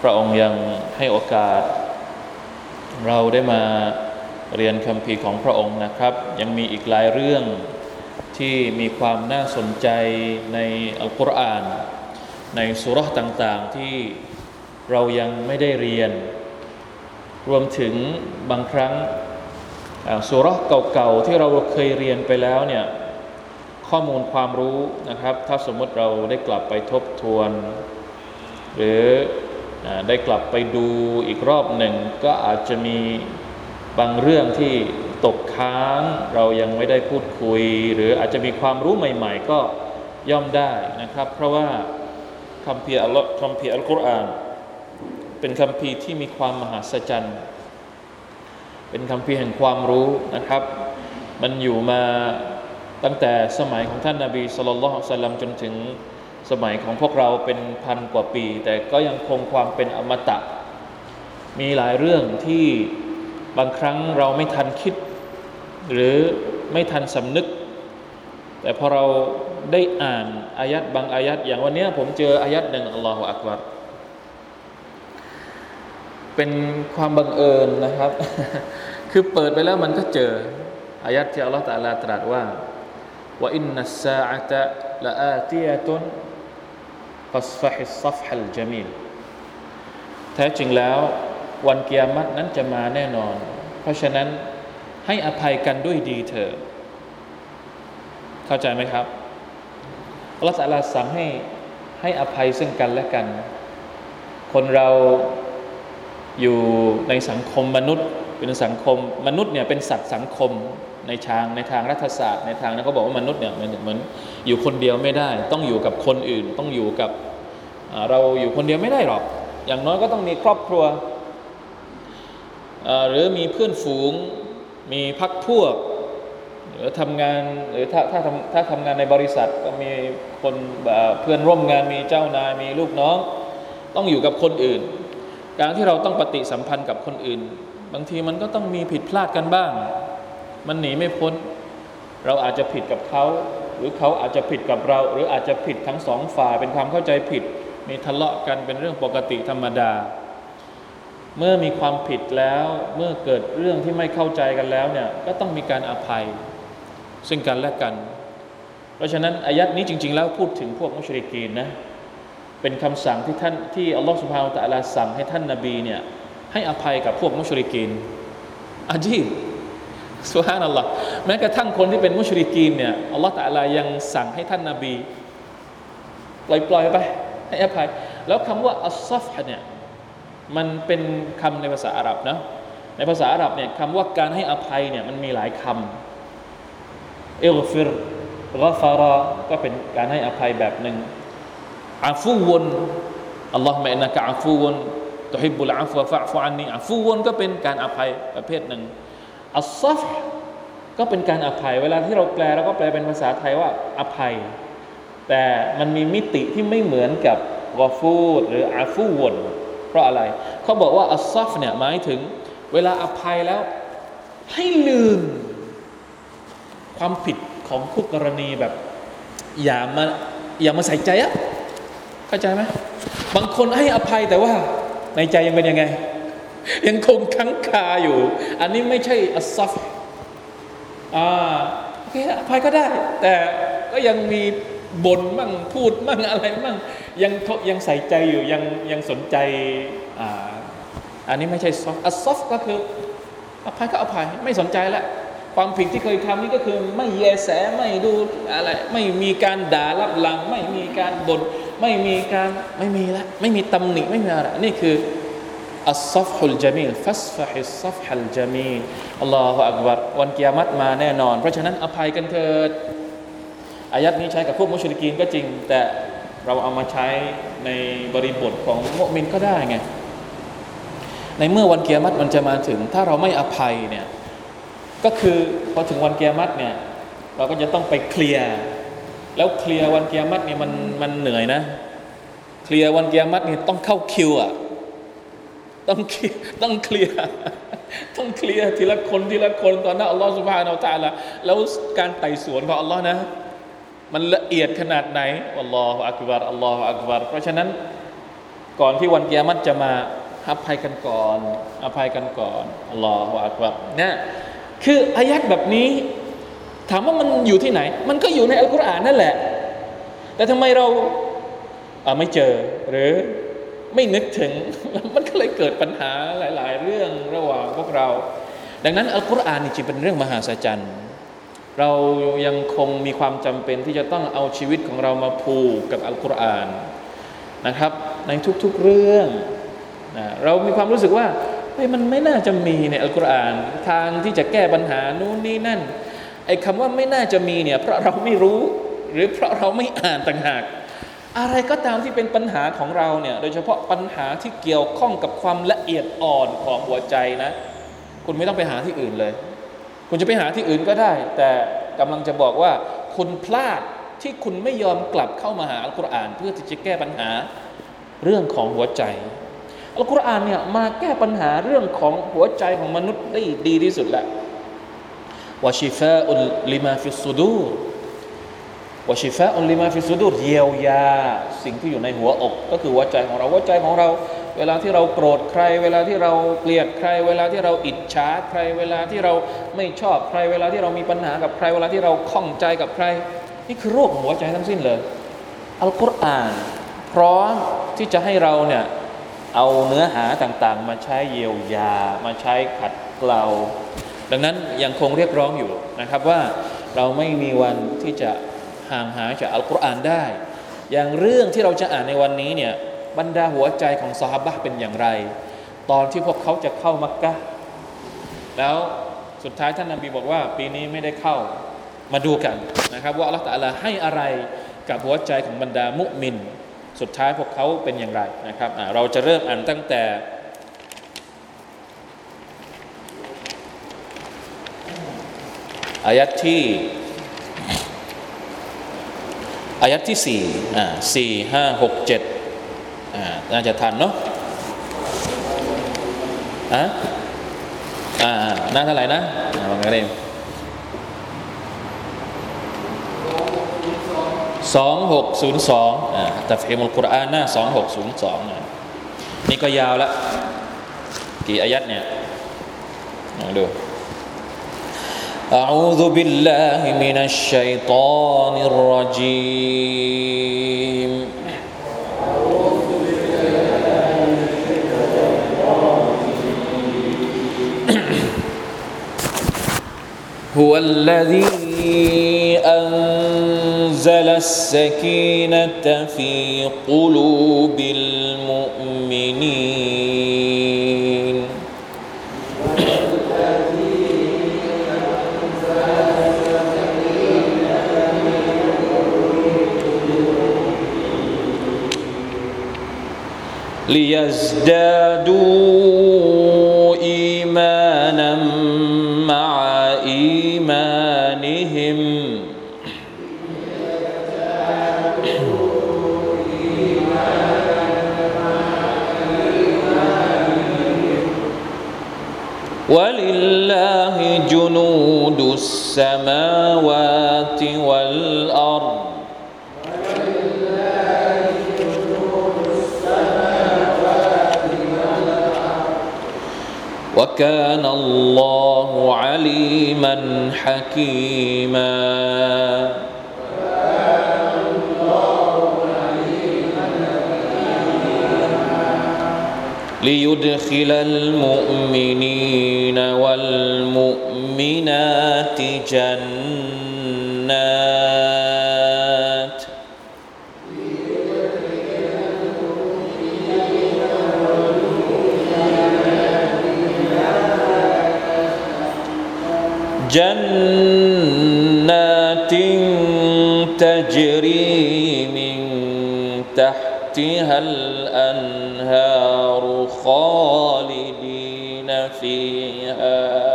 พระองค์ยังให้โอกาส เราได้มาเรียนคำพีของพระองค์นะครับ ยังมีอีกหลายเรื่องที่มีความน่าสนใจในอัลกุรอาน ในสุรษต่างๆที่เรายังไม่ได้เรียน รวมถึงบางครั้งสุรษเก่าๆที่เราเคยเรียนไปแล้วเนี่ยข้อมูลความรู้นะครับ ถ้าสมมติเราได้กลับไปทบทวน หรือ ได้กลับไปดูอีกรอบหนึ่ง ก็อาจจะมีบางเรื่องที่ตกค้างเรายังไม่ได้พูดคุย หรืออาจจะมีความรู้ใหม่ ๆ ก็ย่อมได้นะครับ เพราะว่าคำเพียอัลลอฮ์คำเพียอัลกุรอาน เป็นคำพีที่มีความมหัศจรรย์ เป็นคำพีแห่งความรู้นะครับ มันอยู่มาตั้งแต่สมัยของท่านนาบีสุลต่านสัลลัมจนถึง สมัยของพวกเราเป็นพันกว่าปี แต่ก็ยังคงความเป็นอมตะ มีหลายเรื่องที่บางครั้งเราไม่ทันคิด หรือไม่ทันสำนึก แต่พอเราได้อ่านอายัดบางอายัดอย่างวันนี้ผมเจออายัดหนึ่งอัลลอฮฺอักบัรเป็นความบังเอิญนะครับ คือเปิดไปแล้วมันก็เจออายะฮ์ที่อัลลอฮฺตาลาตรัสว่า وإن الساعة لآتية فاصفح الصفح الجميل แท้จริงแล้ววันกิยามะฮ์นั้นจะมาแน่นอน เพราะฉะนั้นให้อภัยกันด้วยดีเถอะเข้าใจไหมครับอัลลอฮฺตาลาสั่งให้ให้อภัยซึ่งกันและกัน คนเราอยู่ในสังคมมนุษย์ เป็นสังคมมนุษย์เนี่ยเป็นสัตว์สังคม ในทางในทางรัฐศาสตร์ในทางนั้นเขาบอกว่ามนุษย์เนี่ยเหมือนเหมือนอยู่คนเดียวไม่ได้ ต้องอยู่กับคนอื่น ต้องอยู่กับเราอยู่คนเดียวไม่ได้หรอก อย่างน้อยก็ต้องมีครอบครัวหรือมีเพื่อนฝูง มีพักพวก หรือทำงานหรือถ้าถ้าทำถ้าทำงานในบริษัทก็มีคนเพื่อนร่วมงานมีเจ้านายมีลูกน้อง ต้องอยู่กับคนอื่น การที่เราต้องปฏิสัมพันธ์กับคนอื่น บางทีมันก็ต้องมีผิดพลาดกันบ้าง มันหนีไม่พ้น เราอาจจะผิดกับเขา หรือเขาอาจจะผิดกับเรา หรืออาจจะผิดทั้งสองฝ่ายเป็นความเข้าใจผิด มีทะเลาะกันเป็นเรื่องปกติธรรมดา เมื่อมีความผิดแล้วเมื่อเกิดเรื่องที่ไม่เข้าใจกันแล้วเนี่ยก็ต้องมีการอภัย ซึ่งกันและกัน เพราะฉะนั้นอายัดนี้จริง ๆ แล้วพูดถึงพวกมุชริกีนนะเป็นคำสั่งที่ท่านที่อัลลอฮฺสุบฮานตะลาสั่งให้ท่านนาบีเนี่ยให้อภัยกับพวกมุชริกีนอาจีบ สุฮานัลลอฮ์แม้กระทั่งคนที่เป็นมุชริกีนเนี่ยอัลลอฮฺตะลายังสั่งให้ท่านนาบีปล่อยปล่อยไปให้อภัย แล้วคำว่า الصفح เนี่ยมันเป็นคำในภาษาอาหรับนะในภาษาอาหรับเนี่ยคำว่าการให้อภัยเนี่ยมันมีหลายคำالغفران ก็เป็นการให้อภัยแบบหนึ่งعفو اللهم إنك عفو تحب العفو فاعف عني عفو ก็เป็นการอภัยประเภทหนึ่ง الصفح ก็เป็นการอภัย เวลาที่เราแปลเราก็แปลเป็นภาษาไทยว่าอภัย แต่มันมีมิติที่ไม่เหมือนกับغفور หรือ عفو เพราะอะไร เขาบอกว่าالصفح เนี่ยหมายถึง เวลาอภัยแล้วให้ลืม ความผิดของคู่กรณีแบบ อย่ามาอย่ามาใส่ใจอะเข้าใจไหมบางคนให้อภัยแต่ว่าในใจยังเป็นยังไง ยังคงค้างคาอยู่ อันนี้ไม่ใช่الصفحอ่าโอเคอภัยก็ได้ แต่ก็ยังมีบ่นมั่งพูดมั่งอะไรมั่งยังยังใส่ใจอยู่ยังยังสนใจอ่าอันนี้ไม่ใช่ซอฟอัซอฟก็คืออภัยก็อภัยไม่สนใจละความผิดที่เคยทำนี่ก็คือไม่แยแสไม่ดูอะไร ไม่มีการด่ารับหลัง ไม่มีการบ่นไม่มีการไม่มีละไม่มีตำหนิไม่มีอะไรนี่คือ อัลซัฟฮุลจามีลฟัสฟะฮิซัฟฮัลจามีลอัลลอฮฺอักบัรวันกิยามัตมาแน่นอน เพราะฉะนั้นอภัยกันเถิดอายัดนี้ใช้กับพวกมุชลิกีนก็จริง แต่เราเอามาใช้ในบริบทของมุมินก็ได้ไงในเมื่อวันเกียรติมันจะมาถึง ถ้าเราไม่อภัยเนี่ยก็คือพอถึงวันเกียรติเนี่ยเราก็จะต้องไปเคลียร์ แล้วเคลียร์วันเกียรติเนี่ยมันมันเหนื่อยนะ เคลียร์วันเกียรติเนี่ยต้องเข้าคิวอะ่ะ ต้องต้องเคลียร์ต้องเคลียร์ทีละคนทีละคนตอนนั้นอัลลอฮฺสุบฮานาอัลตะละแล้วการไต่สวนของอัลลอฮ์นะ มันละเอียดขนาดไหนอัลลอฮฺอักบารอัลลอฮฺอักบารเพราะฉะนั้นก่อนที่วันเกียรติจะมาอภัยกันก่อน อภัยกันก่อนอัลลอฮฺอักบารเนี่ยคืออายัดแบบนี้ถามว่ามันอยู่ที่ไหน มันก็อยู่ในอัลกุรอานนั่นแหละ แต่ทำไมเราไม่เจอหรือ ไม่นึกถึง มันก็เลยเกิดปัญหาหลาย ๆ เรื่องระหว่างพวกเรา ดังนั้นอัลกุรอานนี่จึงเป็นเรื่องมหาศาลเรายังคงมีความจำเป็นที่จะต้องเอาชีวิตของเรามาผูกกับอัลกุรอานนะครับ ในทุก ๆ เรื่องนะเรามีความรู้สึกว่าเฮ้ยมันไม่น่าจะมีในอัลกุรอานทางที่จะแก้ปัญหานู่นนี่นั่นไอ้คำว่าไม่น่าจะมีเนี่ยเพราะเราไม่รู้ หรือเพราะเราไม่อ่านต่างหาก อะไรก็ตามที่เป็นปัญหาของเราเนี่ยโดยเฉพาะปัญหาที่เกี่ยวข้องกับความละเอียดอ่อนของหัวใจนะ คุณไม่ต้องไปหาที่อื่นเลย คุณจะไปหาที่อื่นก็ได้ แต่กำลังจะบอกว่า คุณพลาดที่คุณไม่ยอมกลับเข้ามาหาอัลกุรอาน เพื่อที่จะแก้ปัญหาเรื่องของหัวใจอัลกุรอานเนี่ยมาแก้ปัญหาเรื่องของหัวใจของมนุษย์ได้ดีที่สุดแหละوشفاء لما في الصدور وشفاء لما في الصدور เยียวยา สิ่งที่อยู่ในหัวอก ก็คือหัวใจของเราหัวใจของเรา เวลาที่เราโกรธใคร เวลาที่เราเกลียดใคร เวลาที่เราอิจฉาใคร เวลาที่เราไม่ชอบใคร เวลาที่เรามีปัญหากับใคร เวลาที่เราข้องใจกับใคร นี่คือโรคหัวใจทั้งสิ้นเลยอัลกุรอานพร้อมที่จะให้เราเนี่ยเอาเนื้อหาต่างๆ มาใช้เยียวยา มาใช้ขัดเกลาดังนั้นยังคงเรียกร้องอยู่นะครับว่าเราไม่มีวันที่จะ ห่างหายจากอัลกุรอานได้ อย่างเรื่องที่เราจะอ่านในวันนี้เนี่ยบรรดาหัวใจของซอฮาบะเป็นอย่างไร ตอนที่พวกเขาจะเข้ามักกะแล้วสุดท้ายท่านนบีบอกว่า ปีนี้ไม่ได้เข้ามาดูกันนะครับ ว่าอัลลอฮฺตะลาให้อะไรกับหัวใจของบรรดามุมิน สุดท้ายพวกเขาเป็นอย่างไรนะครับเราจะเริ่มอ่านตั้งแต่อายัดที่ อายัดที่สี่อ่าสี่ห้าหกเจ็ดอ่าน่าจะทันเนาะอะอ่าหน้าเท่าไหร่นะบางกระเด็นสองหกศูนย์สองอ่าตัฟฮิมุลกุรอานหน้าสองหกศูนย์สองนี่ก็ยาวล้วกี่อายัดเนี่ยลองดู أعوذ بالله من الشيطان الرجيم. هو الذي أنزل السكينة في قلوب المؤمنين. ليزدادوا إيمانا مع إيمانهم. ولله جنود السماوات والأرض. وكان الله عليما حكيما. ليدخل المؤمنين والمؤمنات جنات جنات تجري من تحتها الأنهار خالدين فيها.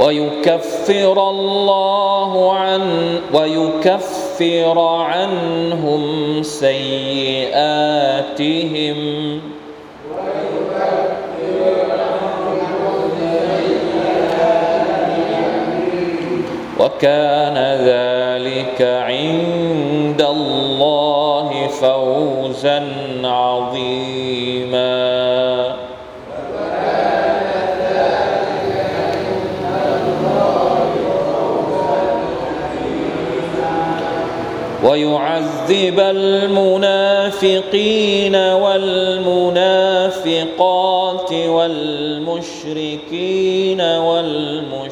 ويكفر الله عن ويكفر عنهم سيئاتهم. وكان ذلك عند الله فوزا عظيما. ويعذب المنافقين والمنافقات والمشركين والمشركات.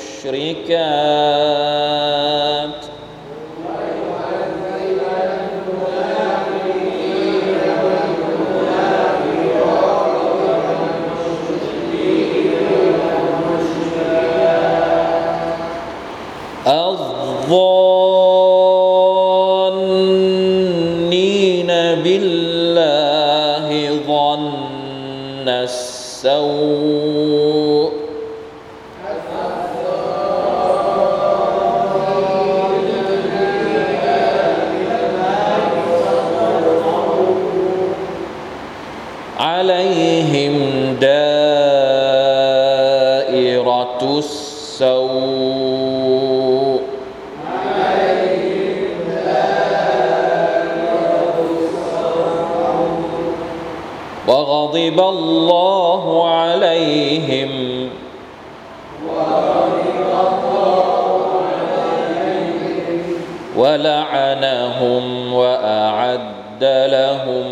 ولعنهم وأعد لهم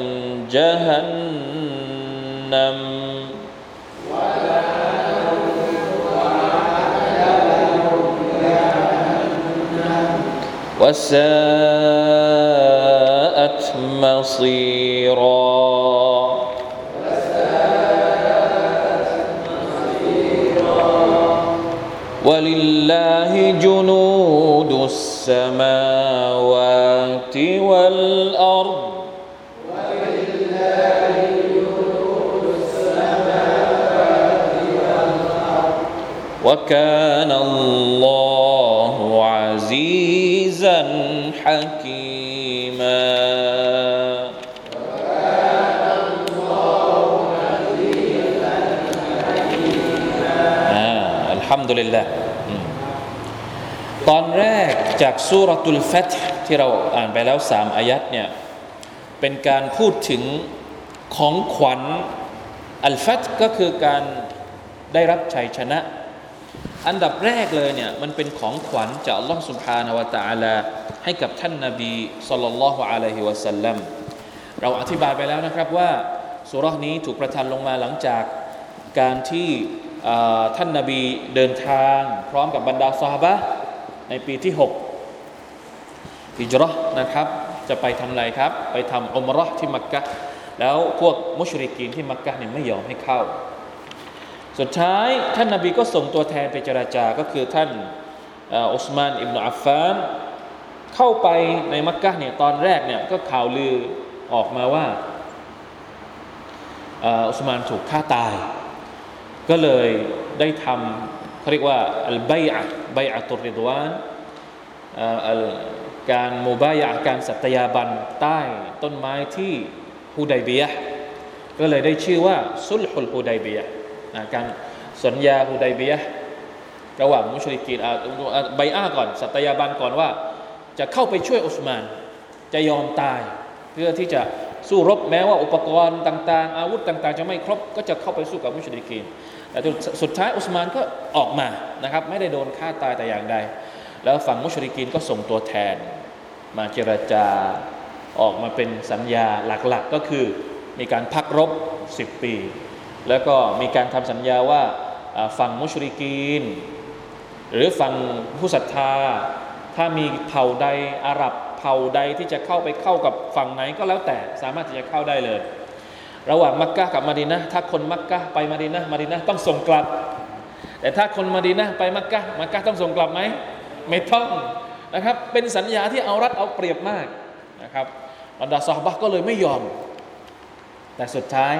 جهنم. وساءت مصيرا. ولله جنود السماوات وكان الله عزيزا حكيماอ่าอัลฮัมดุลิลละอืมตอนแรกจากสุรตุลฟัตห์ที่เราอ่านไปแล้วสามอายัดเนี่ยเป็นการพูดถึงของขวัญอัลฟัตห์ก็คือการได้รับชัยชนะ อันดับแรกเลยเนี่ยมันเป็นของขวัญจากอัลลอฮ์สุบฮานาวะตะอาลาให้กับท่านนาบีสุลลัาละฮุอะลัยฮิวะสัลลัมเราอธิบายไปแล้วนะครับว่าสุรานี้ถูกประทานลงมาหลังจากการที่ท่านนาบีเดินทาง พร้อมกับบรรดาซาบะในปีที่ 6 อิจรอนะครับ จะไปทำอะไรครับ ไปทำอุมรอที่มักกะแล้วพวกมุชริกีนที่มักกะเนี่ยไม่ยอมให้เข้า สุดท้ายท่านนาบีก็ส่งตัวแทนไปเจราจา ก็คือท่านอุสมานอิบนาอัฟฟานเข้าไปในมักกะเนี่ยตอนแรกเนี่ยก็ข่าวลือออกมาว่าอุสมานถูกฆ่าตาย ก็เลยได้ทำเขาเรียกว่าอัลไบอะไบอะตุริดวานการมูบายะการสัตยาบันใต้ต้นไม้ที่ฮูดัยเบียก็เลยได้ชื่อว่า ซุลฮุลฮูดัยเบีย การสัญญาฮูดัยเบียระหว่างมุชริกีนอาอ่าไบอะห์ก่อน สัตยาบันก่อนว่า จะเข้าไปช่วยอุสมาน จะยอมตาย เพื่อที่จะสู้รบแม้ว่าอุปกรณ์ต่างๆ อาวุธต่าง ๆ จะไม่ครบก็จะเข้าไปสู้กับมุชริกีนแต่สุดท้ายอุสมานก็ออกมานะครับ ไม่ได้โดนฆ่าตายแต่อย่างใด แล้วฝั่งมุชริกีนก็ส่งตัวแทน มาเจรจาออกมาเป็นสัญญาหลักๆก็คือมีการพักรบ 10 ปี แล้วก็มีการทำสัญญาว่าฝั่งมุชริกีน หรือฝั่งผู้ศรัทธา ถ้ามีเผ่าใดอาหรับเผ่าใดที่จะเข้าไปเข้ากับฝั่งไหนก็แล้วแต่สามารถที่จะเข้าได้เลย ระหว่างมักกะกับมาดีนะถ้าคนมักกะไปมาดีนะมาดีนะต้องส่งกลับ แต่ถ้าคนมาดีนะไปมักกะมักกะต้องส่งกลับไหมไม่ต้องนะครับเป็นสัญญาที่เอารัดเอาเปรียบมากนะครับบรรดาซอฮาบะก็เลยไม่ยอม แต่สุดท้าย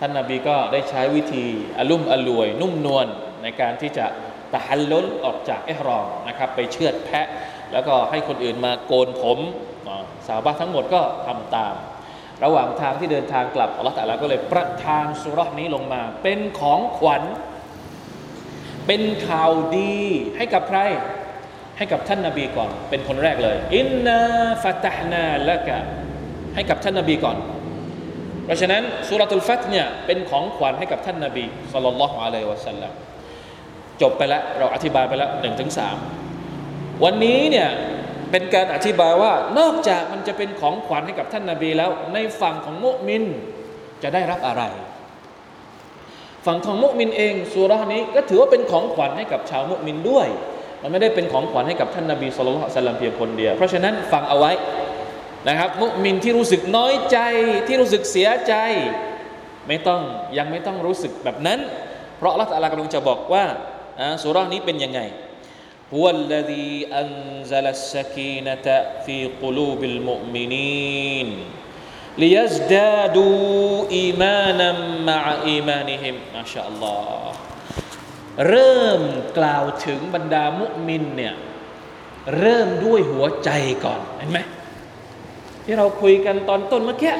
ท่านนาบีก็ได้ใช้วิธีอลุ่มอลวย นุ่มนวลในการที่จะตะฮัลลุลออกจากเอฮรอมนะครับ ไปเชือดแพะ แล้วก็ให้คนอื่นมาโกนผมสาวบ้าทั้งหมดก็ทำตาม ระหว่างทางที่เดินทางกลับอัลลอฮฺตะลาก็เลยประทานสุรษนี้ลงมา เป็นของขวัญ เป็นข่าวดีให้กับใคร ให้กับท่านนาบีก่อน เป็นคนแรกเลย อินนาฟัตฮนาละกะให้กับท่านนาบีก่อน เพราะฉะนั้นสุรทูลฟัตเนี่ยเป็นของขวัญให้กับท่านนาบีสุลต่านละฮ์อะลัยวะสัลลัมจบไปแล้วเราอธิบายไปแล้วหนึ่งถึงสามวันนี้เนี่ยเป็นการอธิบายว่านอกจากมันจะเป็นของขวัญให้กับท่านนาบีแล้ว ในฝั่งของมุมินจะได้รับอะไร ฝั่งของมุมินเองสุรานี้ก็ถือว่าเป็นของขวัญให้กับชาวมุมินด้วย มันไม่ได้เป็นของขวัญให้กับท่านนาบีสุลต่านสัลลัมเพียงคนเดียวเพราะฉะนั้นฟังเอาไว้ นะครับ มุมินที่รู้สึกน้อยใจที่รู้สึกเสียใจ ไม่ต้องยังไม่ต้องรู้สึกแบบนั้น เพราะอัลลอฮฺกำลังจะบอกว่าสุรานี้เป็นยังไง هو الذي أنزل السكينة في قلوب المؤمنين ليزدادوا إيمانا مع إيمانهم ما شاء الله เริ่มกล่าวถึงบรรดามุมินเนี่ยเริ่มด้วยหัวใจก่อนเห็นไหม ที่เราคุยกันตอนต้นเมื่อกี้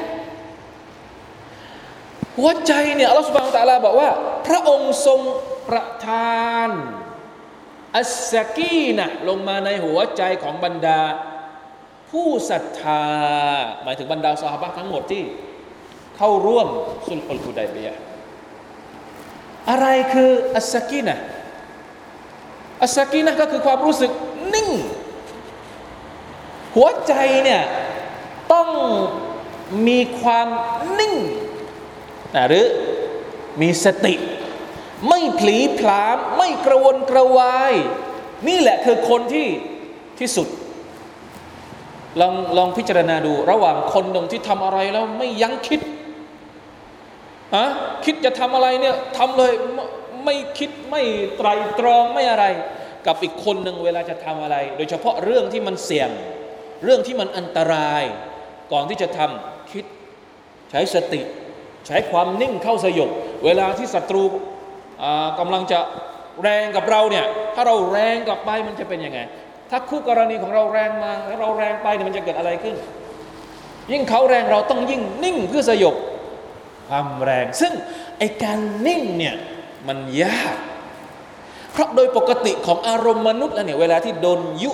หัวใจเนี่ยอัลลอฮฺสุบานตะลาบอกว่า พระองค์ทรงประทานอัสสกีนะลงมาในหัวใจของบรรดา ผู้ศรัทธา หมายถึงบรรดาสหายทั้งหมดที่ เข้าร่วมสุลกุลกุดัยเบียอะไรคืออัสสกีนะอัสสกีนะก็คือความรู้สึกนิ่ง หัวใจเนี่ย ต้องมีความนิ่งหรือมีสติ ไม่ผลีผลาม ไม่กระวนกระวาย นี่แหละคือคนที่ที่สุด ลองลองพิจารณาดู ระหว่างคนหนึ่งที่ทำอะไรแล้วไม่ยั้งคิดฮะคิดจะทำอะไรเนี่ยทำเลยไมไม่คิดไม่ไตรตรองไม่อะไร กับอีกคนหนึ่งเวลาจะทำอะไร โดยเฉพาะเรื่องที่มันเสี่ยง เรื่องที่มันอันตราย ก่อนที่จะทำคิดใช้สติ ใช้ความนิ่งเข้าสยบเวลาที่ศัตรูกำลังจะแรงกับเราเนี่ยถ้าเราแรงกลับไปมันจะเป็นยังไง ถ้าคู่กรณีของเราแรงมาแล้วเราแรงไปเนี่ยมันจะเกิดอะไรขึ้น ยิ่งเขาแรงเราต้องยิ่งนิ่งเพื่อสยบความแรง ซึ่งไอการนิ่งเนี่ยมันยากเพราะโดยปกติของอารมณ์มนุษย์แล้วเนี่ยเวลาที่โดนยุ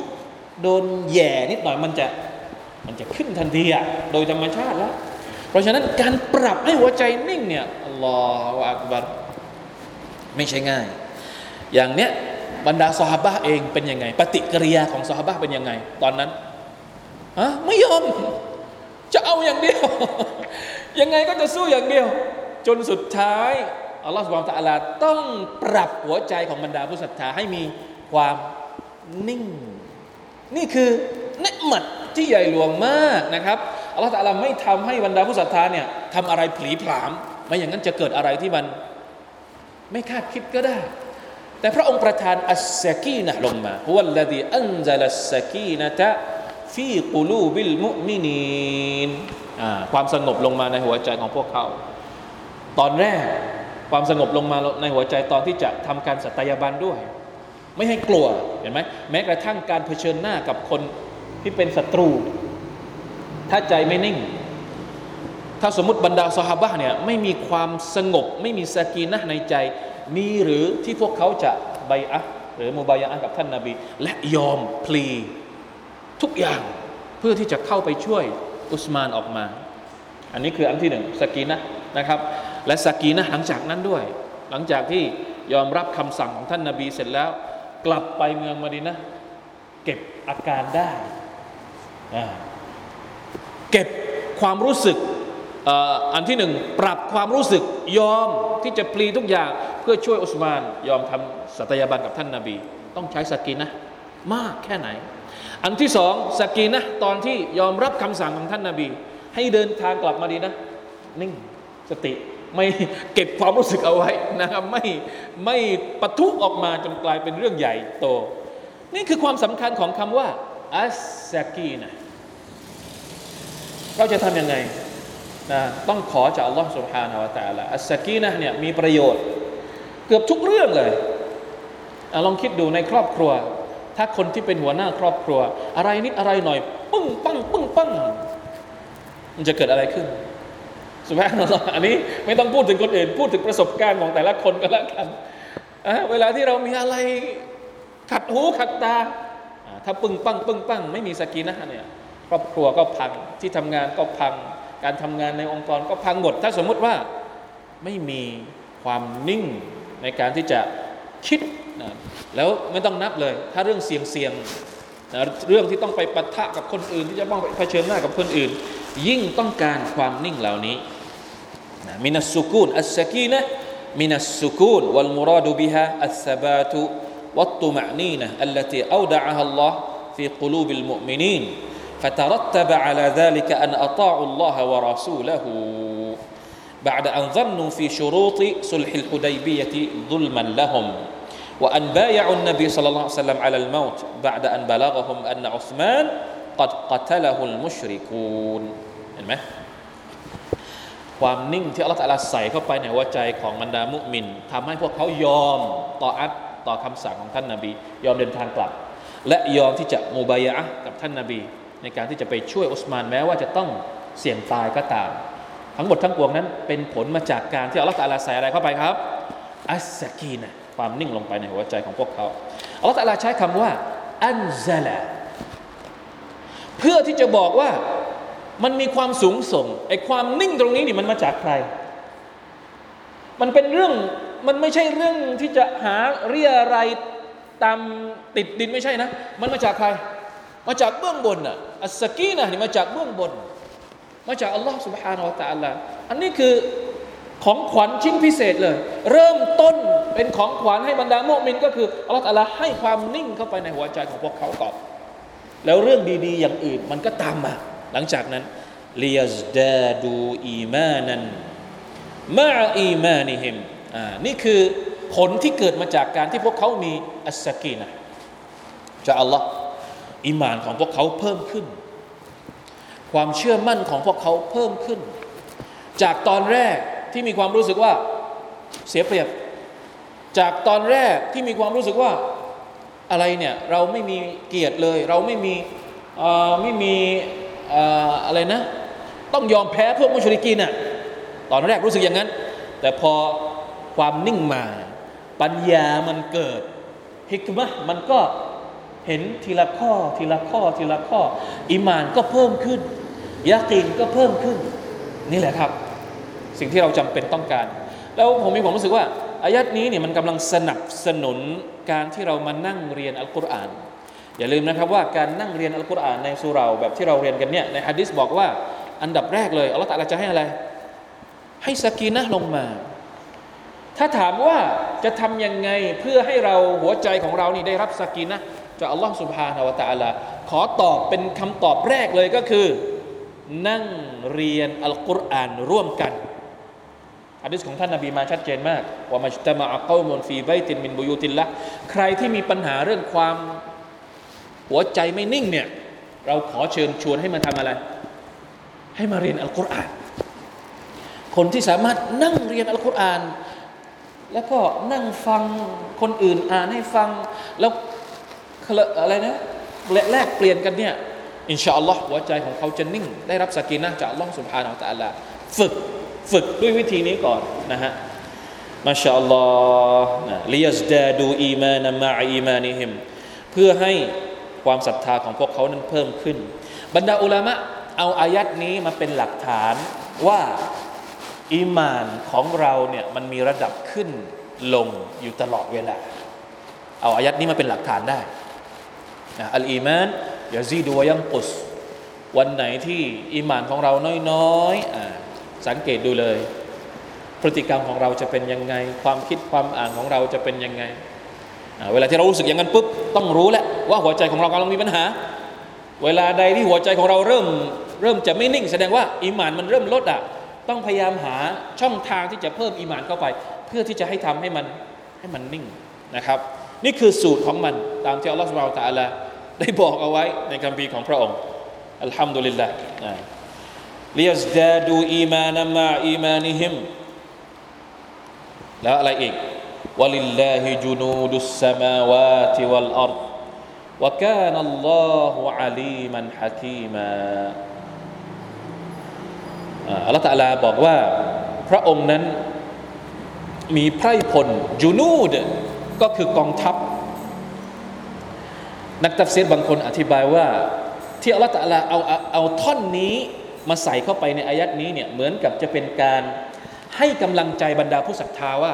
โดนแย่นิดหน่อยมันจะ มันจะขึ้นทันทีอะโดยธรรมชาติแล้ว เพราะฉะนั้นการปรับให้หัวใจนิ่งเนี่ยอัลลอฮฺอักบัรไม่ใช่ง่าย อย่างเนี้ยบรรดาสหาบะเองเป็นยังไง ปฏิกิริยาของสหาบะเป็นยังไง ตอนนั้นฮะไม่ยอม จะเอาอย่างเดียว ยังไงก็จะสู้อย่างเดียว จนสุดท้ายอัลลอฮฺสุบานตะลาต้องปรับหัวใจของบรรดาผู้ศรัทธาให้มีความนิ่ง นี่คือเนืหมัด ที่ใหญ่หลวงมากนะครับอัลลอฮฺตะลาไม่ทำให้บรรดาผู้ศรัทธาเนี่ยทำอะไรผลีผลามไม่อย่างนั้นจะเกิดอะไรที่มันไม่คาดคิดก็ได้ แต่พระองค์ประทานอัสสกีนะลงมาฮุวัลลดีอันซัลัสสกีนะตะฟีกุลูบิลมุมินีนความสงบลงมาในหัวใจของพวกเขา ตอนแรกความสงบลงมาในหัวใจตอนที่จะทำการสัตยาบันด้วย ไม่ให้กลัวเห็นไหมแม้กระทั่งการเผชิญหน้ากับคน ที่เป็นศัตรู ถ้าใจไม่นิ่ง ถ้าสมมติบรรดาสหาบะเนี่ยไม่มีความสงบ ไม่มีสกีนะในใจ มีหรือที่พวกเขาจะใบอะหรือมุบายะกับท่านนาบี และยอมพลีทุกอย่างเพื่อที่จะเข้าไปช่วยอุสมานออกมา อันนี้คืออันที่หนึ่งสกีนะนะครับ และสกีนะหลังจากนั้นด้วย หลังจากที่ยอมรับคำสั่งของท่านนาบีเสร็จแล้ว กลับไปเมืองมาดีนะเก็บอาการได้ เก็บความรู้สึกอันที่หนึ่งปรับความรู้สึกยอมที่จะปลีทุกอย่างเพื่อช่วยอุสมาน ยอมทำสัตยาบันกับท่านนาบี ต้องใช้สกีนะมากแค่ไหน อันที่สองสกีนะตอนที่ยอมรับคำสั่งของท่านนาบี ให้เดินทางกลับมาดีนะ นิ่งสติไม่เก็บความรู้สึกเอาไว้นะครับไม่ไม่ปะทุออกมาจนกลายเป็นเรื่องใหญ่โต นี่คือความสำคัญของคำว่า อัสซากีนะเราจะทำยังไงนะต้องขอจากอัลลอฮ์ سبحانه และ تعالى อัสซากีนะเนี่ยมีประโยชน์ เกือบทุกเรื่องเลยอลองคิดดูในครอบครัว ถ้าคนที่เป็นหัวหน้าครอบครัว อะไรนิดอะไรหน่อย ปึ้งปังปึ้งปังมันจะเกิดอะไรขึ้นสุภาพนัลอันนี้ไม่ต้องพูดถึงคนอื่น พูดถึงประสบการณ์ของแต่ละคนก็แล้วกันเวลาที่เรามีอะไรขัดหูขัดตา ถ้าปึ้งปังปึ้งปังไม่มีสกีนะเนี่ยครอบครัวก็พังที่ทำงานก็พัง การทำงานในองค์กรก็พังหมด ถ้าสมมุติว่าไม่มีความนิ่งในการที่จะคิดนะแล้วไม่ต้องนับเลย ถ้าเรื่องเสี่ยงเสี่ยงนะเรื่องที่ต้องไปปะทะกับคนอื่น ที่จะต้องไปเผชิญหน้ากับคนอื่น ยิ่งต้องการความนิ่งเหล่านี้นะมินัสสุกูนอัสสกีนะมินัสสุกูนวัลมุราดูบิฮะอัสซบาตุ วัตตุมะนีนะอัลลตีอูดะอะฮัลลอฮ์ في قلوب المؤمنين فترتب على ذلك أن أطاعوا الله ورسوله بعد أن ظنوا في شروط صلح الحديبية ظلما لهم وأن بايعوا النبي صلى الله عليه وسلم على الموت بعد أن بلغهم أن عثمان قد قتله المشركون เห็นไหมความนิ่งที่อัลลอฮฺใส่เข้าไปในหัวใจของบรรดามุมินทำให้พวกเขายอมต่ออัด ต่อคำสั่งของท่านนาบี ยอมเดินทางกลับ และยอมที่จะมูบายะกับท่านนาบี ในการที่จะไปช่วยอุสมานแม้ว่าจะต้องเสี่ยงตายก็ตาม ทั้งหมดทั้งปวงนั้นเป็นผลมาจากการที่อัลลอฮฺตะลาใส่อะไรเข้าไปครับอัสกีนะความนิ่งลงไปในหัวใจของพวกเขาอัลลอฮฺตะลาใช้คำว่าอันซาลาเพื่อที่จะบอกว่ามันมีความสูงส่งไอ้ความนิ่งตรงนี้นี่มันมาจากใคร มันเป็นเรื่อง มันไม่ใช่เรื่องที่จะหาเรียอะไรตามติดดินไม่ใช่นะ มันมาจากใครมาจากเบื้องบนอ่ะอัสกีนะนี่มาจากเบื้องบน มาจากอัลลอฮ์ سبحانه และ تعالى อันนี้คือของขวัญชิ้นพิเศษเลย เริ่มต้นเป็นของขวัญให้บรรดาโมมินก็คืออัลลอฮ์ตาลาให้ความนิ่งเข้าไปในหัวใจของพวกเขาก่อนแล้วเรื่องดีๆอย่างอื่นมันก็ตามมา หลังจากนั้นลียสดาดูอีมานันมาอีมานิฮิมอ่า นี่คือผลที่เกิดมาจากการที่พวกเขามีอัสกีนะจากอัลลอฮ์อิมานของพวกเขาเพิ่มขึ้น ความเชื่อมั่นของพวกเขาเพิ่มขึ้น จากตอนแรกที่มีความรู้สึกว่าเสียเปรียบ จากตอนแรกที่มีความรู้สึกว่าอะไรเนี่ยเราไม่มีเกียรติเลย เราไม่มีไม่มีอะไรนะ ต้องยอมแพ้พวกมุชริกีน่ะตอนแรกรู้สึกอย่างนั้น แต่พอ ความนิ่งมา ปัญญามันเกิดฮิกมะมันก็เห็นทีละข้อทีละข้อทีละข้อ อิมานก็เพิ่มขึ้นยากีนก็เพิ่มขึ้น นี่แหละครับ สิ่งที่เราจำเป็นต้องการ แล้วผมมีความรู้สึกว่าอายัดนี้เนี่ยมันกำลังสนับสนุนการที่เรามานั่งเรียนอัลกุรอาน อย่าลืมนะครับว่าการนั่งเรียนอัลกุรอานในสุราแบบที่เราเรียนกันเนี่ยในฮะดิษบอกว่าอันดับแรกเลยอัลลอฮฺตะลาจะให้อะไร ให้สกีนะลงมา ถ้าถามว่าจะทำยังไงเพื่อให้เราหัวใจของเรานี่ได้รับสกินนะจะอัลลอฮฺสุบฮานาวะตาลาขอตอบเป็นคำตอบแรกเลยก็คือ นั่งเรียนอัลกุรอานร่วมกันอะดิษของท่านนาบีมาชัดเจนมากว่ามัจตมาอักมุนฟีไบตินมินบุยูตินละใครที่มีปัญหาเรื่องความหัวใจไม่นิ่งเนี่ยเราขอเชิญชวนให้มาทำอะไร ให้มาเรียนอัลกุรอาน คนที่สามารถนั่งเรียนอัลกุรอาน แล้วก็นั่งฟังคนอื่นอ่านให้ฟัง แล้วอะไรนะแลกเปลี่ยนกันเนี่ย อินชาอัลลอฮ์หัวใจของเขาจะนิ่ง ได้รับสกินนะจากอัลลอฮ์สุบฮานาอัลตะลาฝึกฝึกด้วยวิธีนี้ก่อนนะฮะมาชาอัลลอฮ์ลิยัสดาดูอีมานะมาอีมานิฮิมเพื่อให้ความศรัทธาของพวกเขานั้นเพิ่มขึ้น บรรดาอุลามะเอาอายัดนี้มาเป็นหลักฐานว่า อีมานของเราเนี่ยมันมีระดับขึ้นลงอยู่ตลอดเวลา เอาอายัดนี้มาเป็นหลักฐานได้นะอัลอีมานยาซีดูวยังกุส วันไหนที่อีมานของเราน้อยๆ สังเกตดูเลย พฤติกรรมของเราจะเป็นยังไง ความคิดความอ่านของเราจะเป็นยังไง เวลาที่เรารู้สึกอย่างนั้นปุ๊บต้องรู้แล้วว่าหัวใจของเรากำลังมีปัญหา เวลาใดที่หัวใจของเราเริ่ม เริ่มจะไม่นิ่ง แสดงว่าอีมานมันเริ่มลดอะ ต้องพยายามหาช่องทางที่จะเพิ่มอีมานเข้าไป เพื่อที่จะให้ทำให้มันให้มันนิ่งนะครับ นี่คือสูตรของมันตามที่อัลลอฮฺสุบไบร์ตาลาได้บอกเอาไว้ในคำพีของพระองค์อัลฮัมดุลิลลาห์ลียสดาดูอีมานะมาอีมานิฮิมแล้วอะไรอีกวะลิลลาฮิจุนูดุสสมาวาติวัลอัรดวะกานัลลอฮุอาลีมันฮะกีมา ลอฮฺตะลาบอกว่าพระองค์นั้นมีไพร่พลจูนูดก็คือกองทัพ นักตัฟซีรบางคนอธิบายว่า ที่อัลลอฮฺตะลาเอาเอาเอาท่อนนี้มาใส่เข้าไปในอายัดนี้เนี่ยเหมือนกับจะเป็นการให้กำลังใจบรรดาผู้ศรัทธาว่า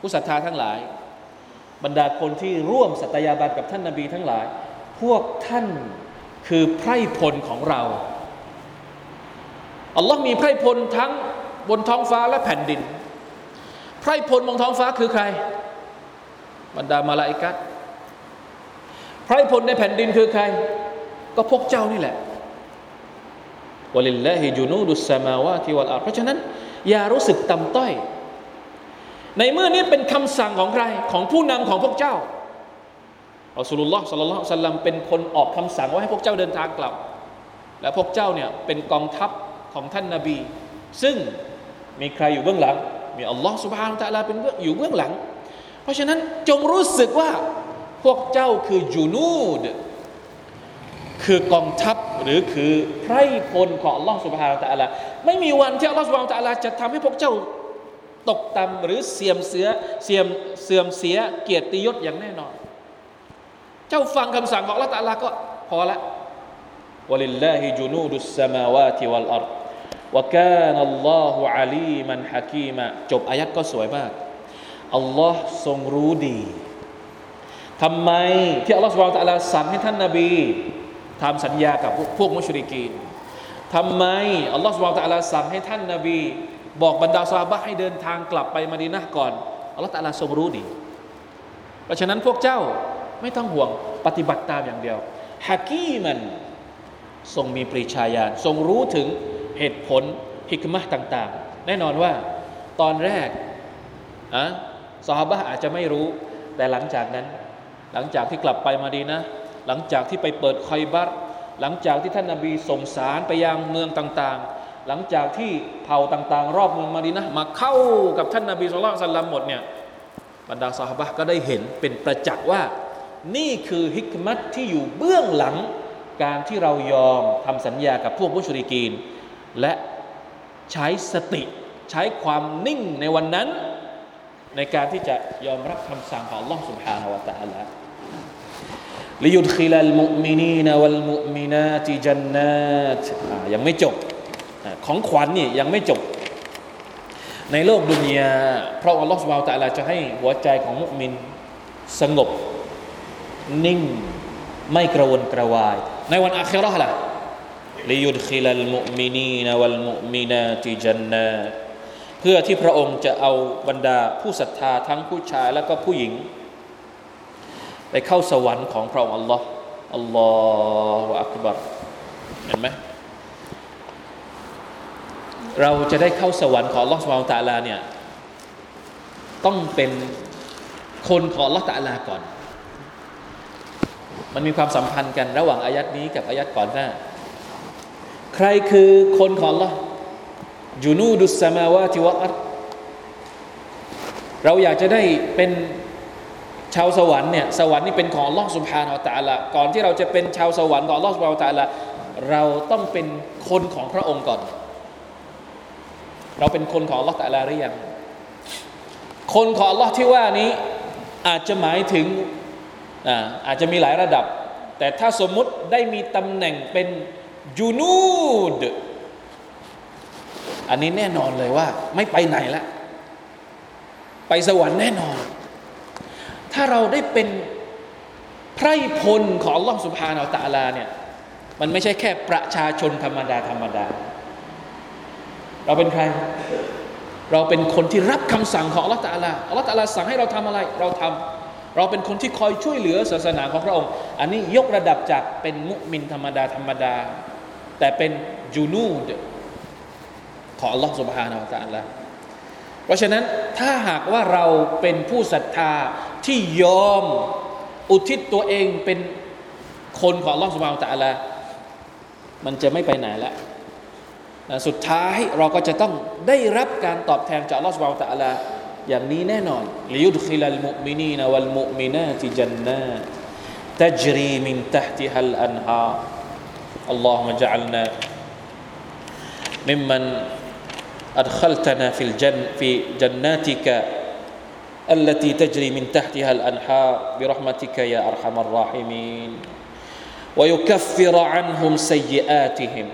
ผู้ศรัทธาทั้งหลาย บรรดาคนที่ร่วมสัตยาบันกับท่านนาบีทั้งหลาย พวกท่านคือไพร่พลของเรา อัลลอฮ์มีไพร่พลทั้งบนท้องฟ้าและแผ่นดิน ไพร่พลบนท้องฟ้าคือใคร บรรดามาลาอิกัตไพร่พลในแผ่นดินคือใคร ก็พวกเจ้านี่แหละวลิลลาฮิจุนูดุสมาวาติวัลอาเพราะฉะนั้น อย่ารู้สึกต่ำต้อย ในเมื่อนี้เป็นคำสั่งของใคร ของผู้นำของพวกเจ้าอัลสุลลอฮ์สัลลัลลอฮุซัลลัมเป็นคนออกคำสั่งว่าให้พวกเจ้าเดินทางกลับ และพวกเจ้าเนี่ยเป็นกองทัพ ของท่านนาบี ซึ่งมีใครอยู่เบื้องหลัง มีอัลลอฮ์สุบฮานตะลาเป็นอยู่เบื้องหลัง เพราะฉะนั้นจงรู้สึกว่าพวกเจ้าคือจูนูด คือกองทัพหรือคือไพรพลของอัลลอฮ์สุบฮานตะลาไม่มีวันที่อัลลอฮ์สุบฮานตะลาจะทำให้พวกเจ้าตกต่ำหรือเสื่อมเสียเสื่อมเสื่อมเสียเกียรติยศอย่างแน่นอน เจ้าฟังคำสั่งของอัลลอฮ์ตะลาก็พอละวะลิลลาฮิจุนูดุสสมาวาติวัลอัร วะกานัลลอฮุอาลีมันฮะกีมะจบอายัดก็สวยมากอัลลอฮ์ทรงรู้ดีทำไมที่อัลลอฮ์สุบฮานะตะลาสั่งให้ท่านนาบีทำสัญญากับพวกมุชริกีนทำไมอัลลอฮ์สุบฮานะตะลาสั่งให้ท่านนาบี บอกบรรดาซาบะให้เดินทางกลับไปมาดีนะก่อนอัลลอฮ์ตะลาทรงรู้ดี เพราะฉะนั้นพวกเจ้าไม่ต้องห่วงปฏิบัติตามอย่างเดียวฮากีมันทรงมีปริชาญาณทรงรู้ถึง เหตุผลฮิกมะต่างๆ แน่นอนว่าตอนแรกอะซาฮาบะอาจจะไม่รู้ แต่หลังจากนั้น หลังจากที่กลับไปมาดีนะ หลังจากที่ไปเปิดคอยบัตหลังจากที่ท่านนาบีส่งสารไปยังเมืองต่างๆ หลังจากที่เผ่าต่างๆ รอบเมืองมาดีนะมาเข้ากับท่านนาบีสุลต่านสัลลัมหมดเนี่ยบรรดาซาฮาบะก็ได้เห็นเป็นประจักษ์ว่า นี่คือฮิกมัตที่อยู่เบื้องหลังการที่เรายอมทำสัญญากับพวกมุชริกีน และใช้สติใช้ความนิ่งในวันนั้น ในการที่จะยอมรับคำสั่งของ Allah سبحانه และ تعالى ลิยุดคิลัลมุมินีนวัลมุมินาติจันนาตยังไม่จบของขวัญนี่ยังไม่จบ ในโลกดุนยาเพราะอัลลอฮฺสุบฮาวตะลาจะให้หัวใจของมุมินสงบ นิ่งไม่กระวนกระวาย ในวันอาคิเราะห์ล่ะ ลิยุดคิลัลมุมินีนวัลมุมินาติจันนาเพื่อที่พระองค์จะเอาบรรดาผู้ศรัทธาทั้งผู้ชายและก็ผู้หญิง ไปเข้าสวรรค์ของพระองค์อัลลอฮ์อัลลอฮฺอักบัรเห็นไหมเราจะได้เข้าสวรรค์ของลอสุบฮานตะลาเนี่ยต้องเป็นคนของลอตะลาก่อน มันมีความสัมพันธ์กันระหว่างอายัดนี้กับอายัดก่อนหน้า ใครคือคนของอัลลอฮ์จูนูดุสสมาวาติวัอัรเราอยากจะได้เป็นชาวสวรรค์เนี่ยสวรรค์นี่เป็นของ Allah سبحانه และ تعالى ก่อนที่เราจะเป็นชาวสวรรค์ของ Allah سبحانه และ تعالى เราต้องเป็นคนของพระองค์ก่อน เราเป็นคนของ Allah تعالى หรือยังคนของ Allah ที่ว่านี้อาจจะหมายถึงอาอาจจะมีหลายระดับ แต่ถ้าสมมุติได้มีตำแหน่งเป็น ยูนูด อันนี้แน่นอนเลยว่า ไม่ไปไหนละ ไปสวรรค์แน่นอน ถ้าเราได้เป็นไพรพลของลลอฮฺสุบฮานาอัลตะลาเนี่ย มันไม่ใช่แค่ประชาชนธรรมดาธรรมดา เราเป็นใคร เราเป็นคนที่รับคำสั่งของอัลลอฮฺตะลาอัลลอฮฺตะลาสั่งให้เราทำอะไร เราทำเราเป็นคนที่คอยช่วยเหลือศาสนาของพระองค์ อันนี้ยกระดับจากเป็นมุมินธรรมดาธรรมดา แต่เป็นจูนูดของอัลลอฮฺสุบฮานาอัลตะลาเพราะฉะนั้นถ้าหากว่าเราเป็นผู้ศรัทธาที่ยอมอุทิศตัวเองเป็นคนของอัลลอฮฺสุบฮานาอัลตะลามันจะไม่ไปไหนละสุดท้ายเราก็จะต้องได้รับการตอบแทนจากอัลลอฮฺสุบฮานาอัลตะลาอย่างนี้แน่นอนลิยุดขิลัลมุมินีนวัลมุมินาติจันนาตจรีมินตัติฮัลอันฮา อัลลอฮฺมะจัลนามิมมัน أدخلتنا في الجن في جناتك التي تجري من تحتها الأنهار برحمتك يا أرحم الراحمين ويكفر عنهم سيئاتهم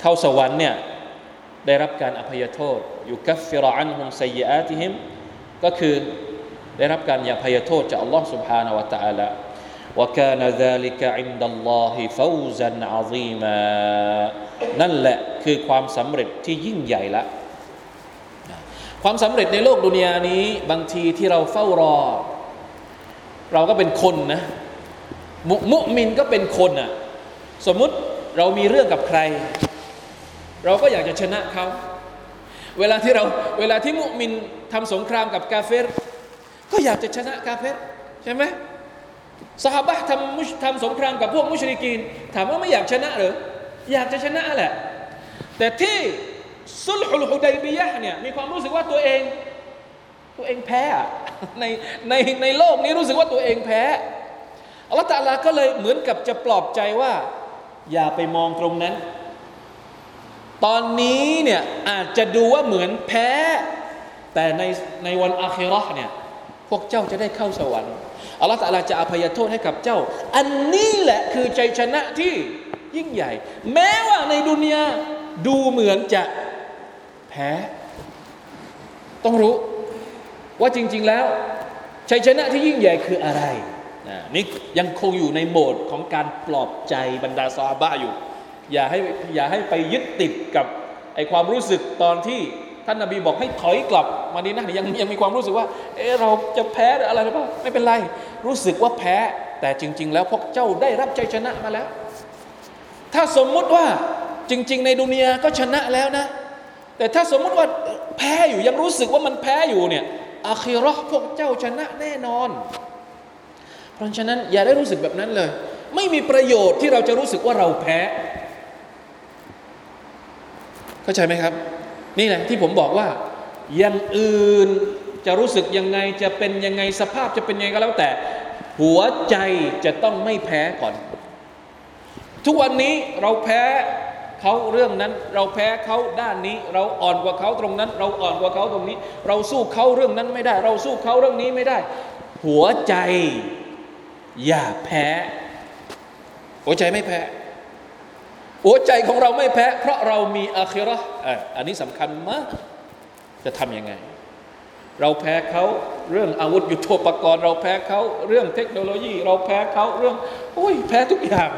เข้าสวรรค์เนี่ยได้รับการอภัยโทษยุคัฟฟิรอันฮุมไซยอาติฮิมก็คือได้รับการอภัยโทษจากอัลลอฮ์ سبحانه และ تعالى وكان ذلك عند الله فوزا عظيما นั่นแหละคือความสำเร็จที่ยิ่งใหญ่ละความสำเร็จในโลกดุนยานี้ บางทีที่เราเฝ้ารอ เราก็เป็นคนนะมุมุมินก็เป็นคนอะสมมุติเรามีเรื่องกับใคร เราก็อยากจะชนะเขา เวลาที่เราเวลาที่มุมินทำสงครามกับกาเฟรก็อยากจะชนะกาเฟรใช่ไหม สหบะทำมุชทำสงครามกับพวกมุชริกีน ถามว่าไม่อยากชนะหรืออยากจะชนะแหละ แต่ที่สุลฮุลฮุดัยบียะเนี่ยมีความรู้สึกว่าตัวเอง ตัวเองแพ้ในในในโลกนี้รู้สึกว่าตัวเองแพ้อัลลอฮฺตาลาก็เลยเหมือนกับจะปลอบใจว่า อย่าไปมองตรงนั้น ตอนนี้เนี่ยอาจจะดูว่าเหมือนแพ้ แต่ในในวันอาคิรอเนี่ยพวกเจ้าจะได้เข้าสวรรค์ อัลลอฮฺตาลาจะอภัยโทษให้กับเจ้า อันนี้แหละคือใจชนะที่ยิ่งใหญ่ แม้ว่าในดุนยาดูเหมือนจะแพ้ ต้องรู้ว่าจริง ๆแล้ว ชัยชนะที่ยิ่งใหญ่คืออะไรนี่ยังคงอยู่ในโหมดของการปลอบใจบรรดาซาบะอยู่ อย่าให้อย่าให้ไปยึดติดกับไอความรู้สึกตอนที่ ท่านนาบีบอกให้ถอยกลับมาดีนะยังยังมีความรู้สึกว่า เออเราจะแพ้ออะไรหรือเปล่าไม่เป็นไร รู้สึกว่าแพ้ แต่จริง ๆ แล้วพวกเจ้าได้รับใจชนะมาแล้ว ถ้าสมมุติว่าจริง ๆ ในดุนยาก็ชนะแล้วนะ แต่ถ้าสมมุติว่าแพ้อยู่ยังรู้สึกว่ามันแพ้อยู่เนี่ยอาคีรอพวกเจ้าชนะแน่นอน เพราะฉะนั้นอย่าได้รู้สึกแบบนั้นเลย ไม่มีประโยชน์ที่เราจะรู้สึกว่าเราแพ้ เข้าใจไหมครับ นี่แหละที่ผมบอกว่าอย่างอื่นจะรู้สึกยังไงจะเป็นยังไงสภาพจะเป็นยังไงก็แล้วแต่ หัวใจจะต้องไม่แพ้ก่อน ทุกวันนี้เราแพ้เขาเรื่องนั้น เราแพ้เขาด้านนี้ เราอ่อนกว่าเขาตรงนั้น เราอ่อนกว่าเขาตรงนี้ เราสู้เขาเรื่องนั้นไม่ได้ เราสู้เขาเรื่องนี้ไม่ได้ หัวใจอย่าแพ้ หัวใจไม่แพ้ หัวใจของเราไม่แพ้ เพราะเรามีอาคิรออันนี้สำคัญมาก จะทำยังไง เราแพ้เขาเรื่องอาวุธยุโทโธปกรณ์ เราแพ้เขาเรื่องเทคโนโลยี เราแพ้เขาเรื่องโอ้ยแพ้ทุกอย่าง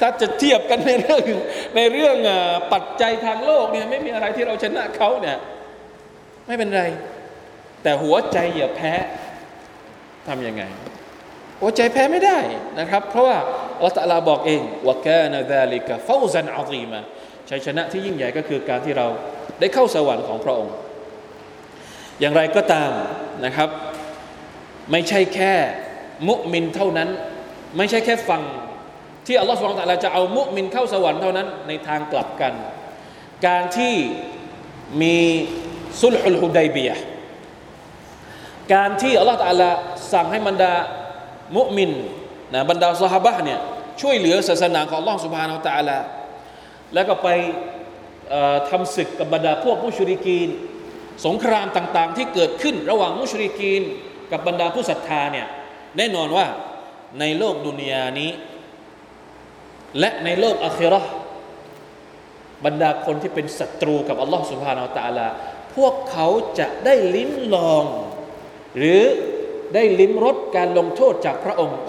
ถ้าจะเทียบกันในเรื่องในเรื่องปัจจัยทางโลกเนี่ยไม่มีอะไรที่เราชนะเขาเนี่ยไม่เป็นไร แต่หัวใจอย่าแพ้ทำยังไง หัวใจแพ้ไม่ได้นะครับ เพราะว่าอัลลอฮฺตะลาบอกเองว่าแกนาดาลิกะฟาซันอาซีมาชัยชนะที่ยิ่งใหญ่ก็คือการที่เราได้เข้าสวรรค์ของพระองค์ อย่างไรก็ตามนะครับ ไม่ใช่แค่มุมินเท่านั้น ไม่ใช่แค่ฟังที่อัลลอฮฺสุบานตะลาจะเอามุมินเข้าสวรรค์เท่านั้นในทางกลับกัน การที่มีสุลฮุลฮุดัยเบียการที่อัลลอฮฺตะลาสั่งให้บรรดา มุมินนะบรรดาสหบะเนี่ยช่วยเหลือศาสนาของล่องสุภาเอาตาละแล้วก็ไปทำศึกกับบรรดาพวกมุชริกีน สงครามต่างๆ ที่เกิดขึ้นระหว่างมุชริกีน กับบรรดาผู้ศรัทธาเนี่ยแน่นอนว่าในโลกดุนยานี้ และในโลกอัคิรอบรรดาคนที่เป็นศัตรูกับอัลลอฮ์سبحانه وتعالى พวกเขาจะได้ลิ้นลอง หรือ ได้ลิ้มรสการลงโทษจากพระองค์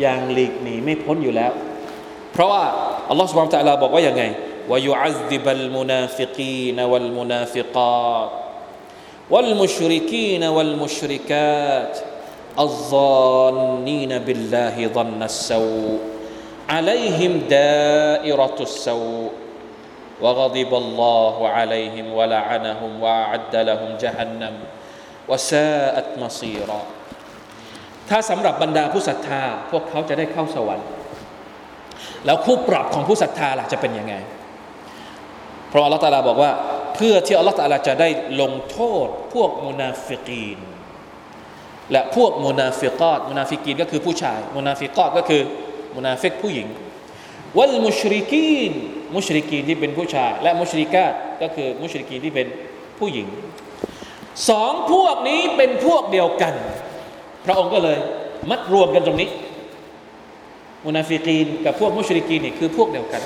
อย่างหลีกหนีไม่พ้นอยู่แล้ว เพราะว่าอัลลอฮฺสุบานตะลาบอกว่าอย่างไงว่ายุอัซดิบัลมุนาฟิกีนวัลมุนาฟิกาต والمشركين والمشركات الظانين بالله ظن السوء عليهم دائرة السوء وغضب الله عليهم ولعنهم وأعد لهم جهنم วะซาอัตมาซีรอถ้าสำหรับบรรดาผู้ศรัทธา พวกเขาจะได้เข้าสวรรค์ แล้วคู่ปรับของผู้ศรัทธาล่ะจะเป็นยังไง เพราะอัลลอฮฺตาลาบอกว่า เพื่อที่อัลลอฮฺตาลาจะได้ลงโทษพวกมุนาฟิกีน และพวกมุนาฟิกอต มุนาฟิกีนก็คือผู้ชายมุนาฟิกอตก็คือมุนาฟิกผู้หญิงوَالْمُشْرِكِينَ มุชริกีนที่เป็นผู้ชาย และมุชริกาตก็คือมุชริกีนที่เป็นผู้หญิง สองพวกนี้เป็นพวกเดียวกัน พระองค์ก็เลยมัดรวมกันตรงนี้ มุนาฟิกีนกับพวกมุชริกีนนี่คือพวกเดียวกัน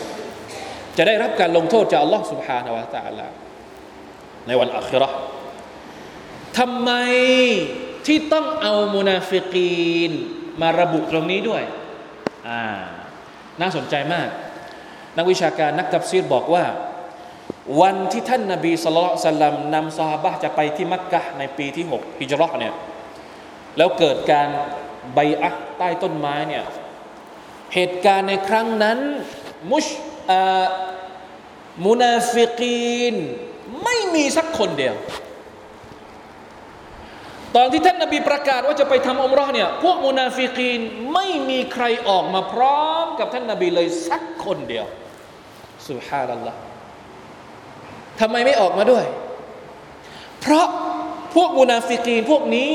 จะได้รับการลงโทษจากอัลลอฮ์สุบฮานาวะ تعالى ในวันอัคราทำไมที่ต้องเอามุนาฟิกีนมาระบุตรงนี้ด้วย อ่า น่าสนใจมาก นักวิชาการนักตัฟซีรบอกว่า วันที่ท่านนาบีสุลต่านนำซาฮาบะจะไปที่มักกะในปีที่6ฮิจรัตเนี่ยแล้วเกิดการบัยอะฮ์ใต้ต้นไม้เนี่ยเหตุการณ์ในครั้งนั้นมุชมุนาฟิกีนไม่มีสักคนเดียว ตอนที่ท่านนาบีประกาศว่าจะไปทำอุมเราะฮ์เนี่ยพวกมุนาฟิกีนไม่มีใครออกมาพร้อมกับท่านนาบีเลยสักคนเดียวسبحان الله ทำไมไม่ออกมาด้วย เพราะพวกมุนาฟิกีนพวกนี้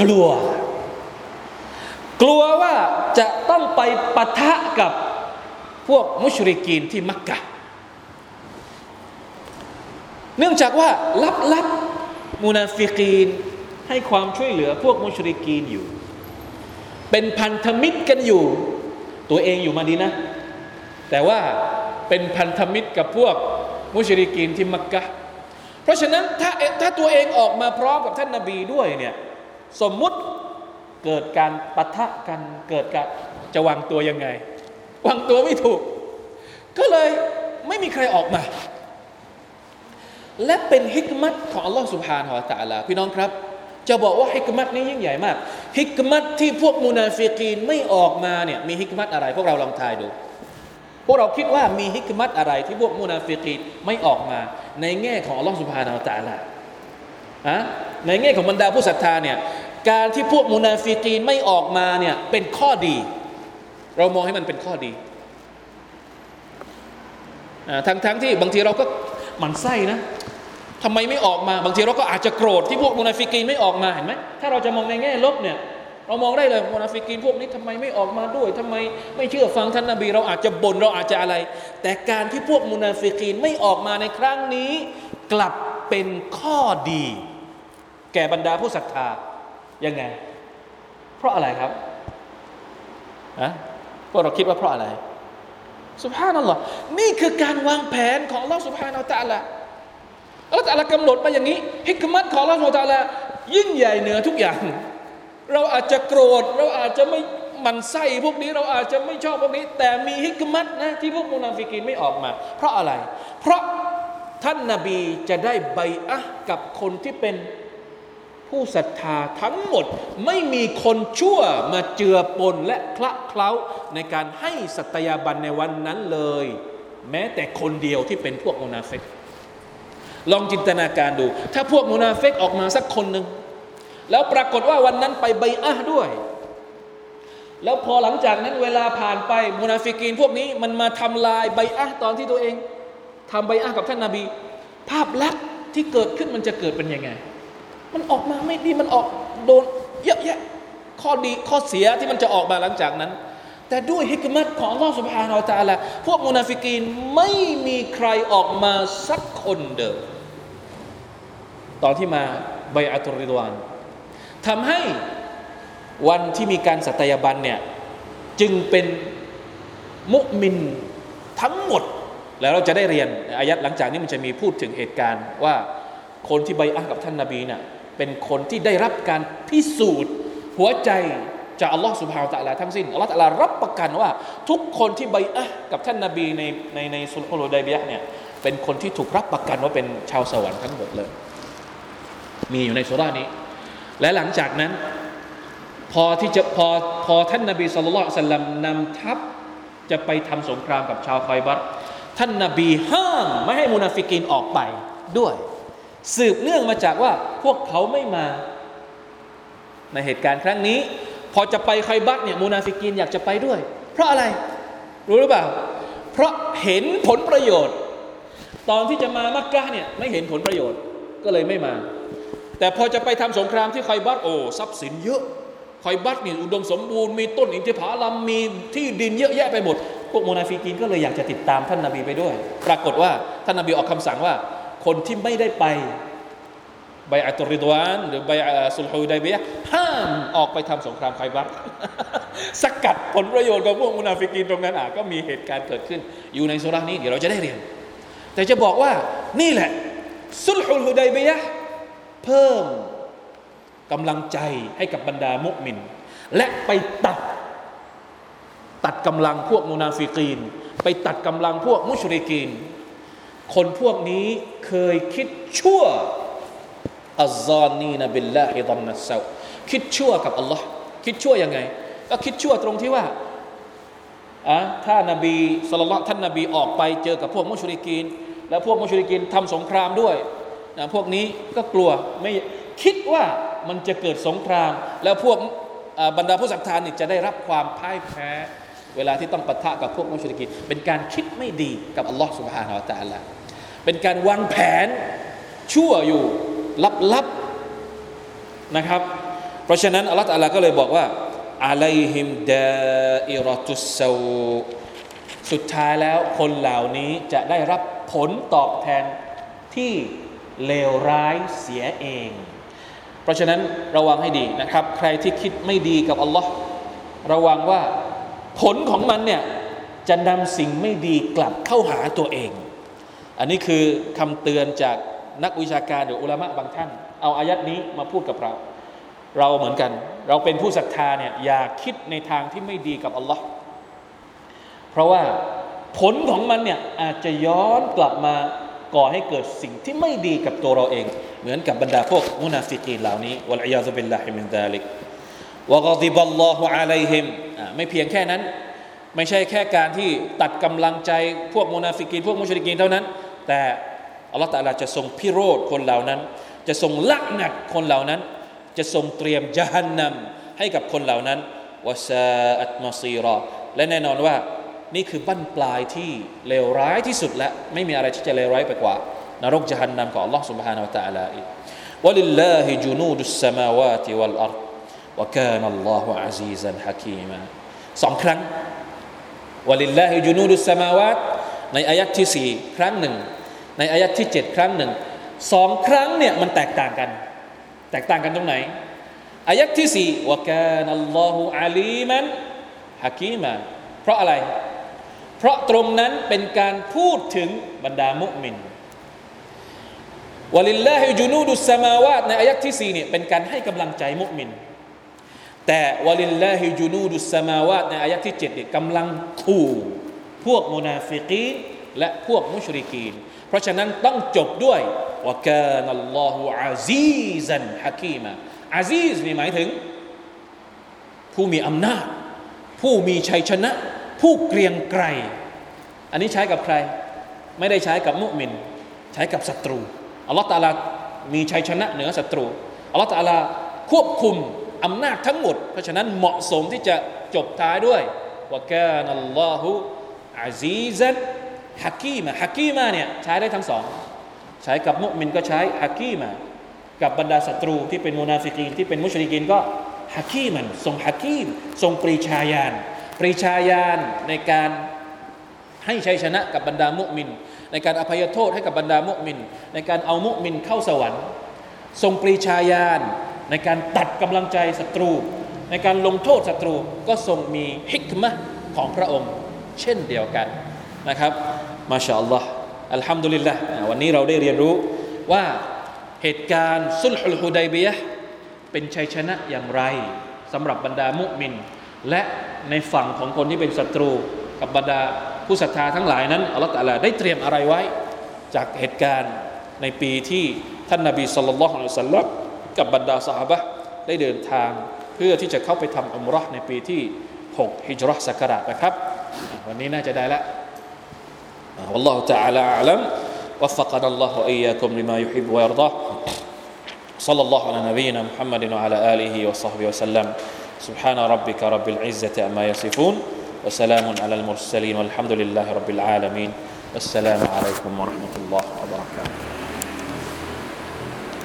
กลัว กลัวว่าจะต้องไปปะทะกับพวกมุชริกีนที่มักกะ เนื่องจากว่าลับๆมุนาฟิกีนให้ความช่วยเหลือพวกมุชริกีนอยู่ เป็นพันธมิตรกันอยู่ ตัวเองอยู่มาดีนะ แต่ว่า เป็นพันธมิตรกับพวกมุชริกีนที่มักกะเพราะฉะนั้นถ้าถ้าตัวเองออกมาพร้อมกับท่านนาบีด้วยเนี่ยสมมุติเกิดการปะทะกันเกิดการจะวางตัวยังไง วางตัวไม่ถูก ก็เลยไม่มีใครออกมา และเป็นฮิกมัตของอัลลอฮ์سبحانه وتعالىพี่น้องครับ จะบอกว่าฮิกมัตนี้ยิ่งใหญ่มากฮิกมัตที่พวกมุนาฟิกีนไม่ออกมาเนี่ยมีฮิกมัตอะไร พวกเราลองทายดู พวกเราคิดว่ามีฮิกมัตอะไรที่พวกมุนาฟิกีนไม่ออกมา ในแง่ของอัลลอฮ์سبحانه وتعالىอะในแง่ของบรรดาผู้ศรัทธาเนี่ยการที่พวกมุนาฟิกีนไม่ออกมาเนี่ยเป็นข้อดี เรามองให้มันเป็นข้อดีทั้งทั้งที่บางทีเราก็หมั่นไส้นะทำไมไม่ออกมา บางทีเราก็อาจจะโกรธที่พวกมุนาฟิกีนไม่ออกมาเห็นไหมถ้าเราจะมองในแง่ลบเนี่ย เรามองได้เลยมุนาฟิกีนพวกนี้ทำไมไม่ออกมาด้วยทำไมไม่เชื่อฟังท่านนาบี เราอาจจะบน่นเราอาจจะอะไร แต่การที่พวกมุนาฟิกีนไม่ออกมาในครั้งนี้ กลับเป็นข้อดี แก่บรรดาผู้ศรัทธายังไง เพราะอะไรครับอะพวกเราคิดว่าเพราะอะไรสุภาพนั่นหรอนี่คือการวางแผนของเราสุภาพนาตะละอัลลอฮฺตะลากำหนดมาอย่างนี้ฮิกมัตของเราสุภาพตะละยิ่งใหญ่เหนือทุกอย่าง เราอาจจะโกรธ เราอาจจะไม่มันไส้พวกนี้เราอาจจะไม่ชอบพวกนี้ แต่มีฮิกมัตนะที่พวกมุนาฟิกีนไม่ออกมา เพราะอะไร เพราะท่านนาบีจะได้ใบอะกับคนที่เป็นผู้ศรัทธาทั้งหมดไม่มีคนชั่วมาเจือปนและคละเคล้าในการให้สัตยาบันในวันนั้นเลย แม้แต่คนเดียวที่เป็นพวกมุนาเฟกลองจินตนาการดู ถ้าพวกมุนาฟิกออกมาสักคนหนึ่ง แล้วปรากฏว่าวันนั้นไปบัยอะฮ์ด้วย แล้วพอหลังจากนั้นเวลาผ่านไปมุนาฟิกีนพวกนี้มันมาทำลายบัยอะฮ์ตอนที่ตัวเองทำบัยอะฮ์กับท่านนาบี ภาพลักษณ์ที่เกิดขึ้นมันจะเกิดเป็นยังไง มันออกมาไม่ดีมันออกโดนเยอะแยะข้อดีข้อเสียที่มันจะออกมาหลังจากนั้น แต่ด้วยฮิกมัตของอัลลอฮ์ سبحانه وتعالىพวกมุนาฟิกีนไม่มีใครออกมาสักคนเดิมตอนที่มาใบอัตุริดวาน ทำให้วันที่มีการสัตยาบันเนี่ยจึงเป็นมุมินทั้งหมด แล้วเราจะได้เรียนอายัดหลังจากนี้มันจะมีพูดถึงเหตุการณ์ว่าคนที่ใบอะกับท่านนาบีเนี่ยเป็นคนที่ได้รับการพิสูจน์หัวใจจากอัลลอฮ์สุบฮาวตะลาทั้งสิ้นอัลลอฮ์ตะลารับประกันว่า ทุกคนที่ใบอะกับท่านนาบีในในในสุลฮุลไดบียะเนี่ยเป็นคนที่ถูกรับประกันว่าเป็นชาวสวรรค์ทั้งหมดเลย มีอยู่ในสุรานี้ และหลังจากนั้น พอที่จะพอพอท่านนาบีสุลต่านสัลลัมนำทัพจะไปทำสงครามกับชาวคอยบัตท่านนาบีห้ามไม่ให้มุนาฟิกินออกไปด้วย สืบเนื่องมาจากว่าพวกเขาไม่มาในเหตุการณ์ครั้งนี้ พอจะไปคอยบัรเนี่ยมุนาฟิกีนอยากจะไปด้วย เพราะอะไรรู้หรือเปล่า เพราะเห็นผลประโยชน์ ตอนที่จะมามักกะเนี่ยไม่เห็นผลประโยชน์ก็เลยไม่มา แต่พอจะไปทำสงครามที่คอยบัรโอ้ทรัพย์สินเยอะคอยบัรนี่อุดมสมบูรณ์มีต้นอินทผลัมมีที่ดินเยอะแยะไปหมดพวกมุนาฟิกีนก็เลยอยากจะติดตามท่านนาบีไปด้วย ปรากฏว่าท่านนาบีออกคำสั่งว่า คนที่ไม่ได้ไปใบอัตุริดวาน หรือใบสุลฮูไดเบียห้ามออกไปทำสงครามไคบัตสกัดผลประโยชน์ของพวกมุนาฟิกีนตรงนั้นอะก็มีเหตุการณ์เกิดขึ้น อยู่ในสุรานี้เดี๋ยวเราจะได้เรียน แต่จะบอกว่านี่แหละ สุลฮูไดเบีย เพิ่มกำลังใจให้กับบรรดามุมินและไปตัด ตัดกำลังพวกมุนาฟิกีน ไปตัดกำลังพวกมุชริกีน คนพวกนี้เคยคิดชั่วอัลซานีนบิลลาฮิดอนนัสเซาคิดชั่วกับอัลลอฮ์คิดชั่วยังไง ก็คิดชั่วตรงที่ว่าอะถ้านบีสุลต่านท่านนบีออกไปเจอกับพวกมุชริกีน แล้วพวกมุชริกีนทำสงครามด้วย นะพวกนี้ก็กลัวไม่คิดว่ามันจะเกิดสงคราม แล้วพวกบรรดาผู้ศรัทธานี่จะได้รับความพ่ายแพ้ เวลาที่ต้องปะทะกับพวกมุชริกีนเป็นการคิดไม่ดีกับอัลลอฮ์สุบฮานาอัลตะลาเป็นการวางแผนชั่วอยู่ลับๆนะครับ เพราะฉะนั้นอัลลอฮ์ตะลาก็เลยบอกว่าอะลัยฮิมดาอิรตุสซาสุดท้ายแล้วคนเหล่านี้จะได้รับผลตอบแทนที่ เลวร้ายเสียเอง เพราะฉะนั้นระวังให้ดีนะครับ ใครที่คิดไม่ดีกับอัลลอฮ์ระวังว่าผลของมันเนี่ยจะนำสิ่งไม่ดีกลับเข้าหาตัวเอง อันนี้คือคำเตือนจากนักวิชาการหรืออุลามะบางท่าน เอาอายัตนี้มาพูดกับเรา เราเหมือนกัน เราเป็นผู้ศรัทธาเนี่ยอย่าคิดในทางที่ไม่ดีกับอัลลอฮ์เพราะว่าผลของมันเนี่ยอาจจะย้อนกลับมา ก่อให้เกิดสิ่งที่ไม่ดีกับตัวเราเอง เหมือนกับบรรดาพวกมุนาฟิกีนเหล่านี้والعياذ بالله من ذلكวะกดิบัลลอฮุอะลัยฮิมไม่เพียงแค่นั้น ไม่ใช่แค่การที่ตัดกำลังใจพวกมุนาฟิกีนพวกมุชริกีนเท่านั้น แต่อัลลอฮฺตาลาจะทรงพิโรธคนเหล่านั้น จะทรงละหนักคนเหล่านั้น จะทรงเตรียมจฮันนำให้กับคนเหล่านั้นวะซาอัตมาซีรอและแน่นอนว่า นี่คือบั้นปลายที่เลวร้ายที่สุดและไม่มีอะไรที่จะเลวร้ายไปกว่านรกจหันนำของ Allah سبحانه และ تعالى อีก ولله جنود السماوات والأرض وكان الله عزيزا حكيما สองครั้ง ولله جنود السماوات ในอายัดที่สี่ครั้งหนึ่ง ในอายัดที่เจ็ดครั้งหนึ่งสองครั้งเนี่ยมันแตกต่างกัน แตกต่างกันตรงไหน อายัดที่สี่วกานัลลอฮุอาลีมันฮะกีมาเพราะอะไร เพราะตรงนั้นเป็นการพูดถึงบรรดามุมินوَلِلَّهِ جُنُودُ السَّمَاوَاتِในอายัตที่สี่เนี่ยเป็นการให้กำลังใจมุมิน แต่وَلِلَّهِ جُنُودُ السَّمَاوَاتِในอายัตที่เจ็ดเนี่ยกำลังขู่พวกมุนาฟิกีนและพวกมุชริกีน เพราะฉะนั้นต้องจบด้วยوَكَانَ اللَّهُ عَزِيزًا حَكِيمًا عَزِيزนี่หมายถึง ผู้มีอำนาจ ผู้มีชัยชนะ ผู้เกรียงไกร อันนี้ใช้กับใคร ไม่ได้ใช้กับมุมิน ใช้กับศัตรูอัลลอฮฺตาลามีชัยชนะเหนือศัตรูอัลลอฮฺตาลาควบคุมอำนาจทั้งหมด เพราะฉะนั้นเหมาะสมที่จะจบท้ายด้วยوَكَانَ اللَّهُ عَزِيزًا حَكِيمًا حَكِيمًاเนี่ยใช้ได้ทั้งสอง ใช้กับมุมินก็ใช้حَكِيمًاกับบรรดาศัตรูที่เป็นมุนาฟิกีนที่เป็นมุชริกีนก็ฮักกีมันทรงฮักกีมทรงปรีชาญาณ ปรีชาญาณในการให้ชัยชนะกับบรรดามุมิน ในการอภัยโทษให้กับบรรดามุมิน ในการเอามุมินเข้าสวรรค์ ทรงปรีชาญาณในการตัดกำลังใจศัตรู ในการลงโทษศัตรูก็ทรงมีฮิกมะของพระองค์ เช่นเดียวกันนะครับมาชาอัลลอฮ์อัลฮัมดุลิลละวันนี้เราได้เรียนรู้ว่าเหตุการณ์สุลฮุลฮุดัยเบียเป็นชัยชนะอย่างไรสำหรับบรรดามุมิน และในฝั่งของคนที่เป็นศัตรู กับบรรดาผู้ศรัทธาทั้งหลายนั้นอัลลอฮฺตะอาลาได้เตรียมอะไรไว้ จากเหตุการณ์ในปีที่ท่านนาบีสุลต่านละฮ์อัลลอฮฺสัลลัมกับบรรดาสหบะห์ได้เดินทาง เพื่อที่จะเข้าไปทำอุมเรห์ในปีที่ 6 ฮิจรัชศักราชนะครับอ่ะวันนี้น่าจะได้ละ والله تعالى أعلم وفقنا الله وإياكم لما يحب ويرضاه صلى الله على نبينا محمد وعلى آله وصحبه وسلم سبحان ربك رب العزة أما يصفون وسلام على المرسلين والحمد لله رب العالمين. والسلام عليكم ورحمة الله وبركاته.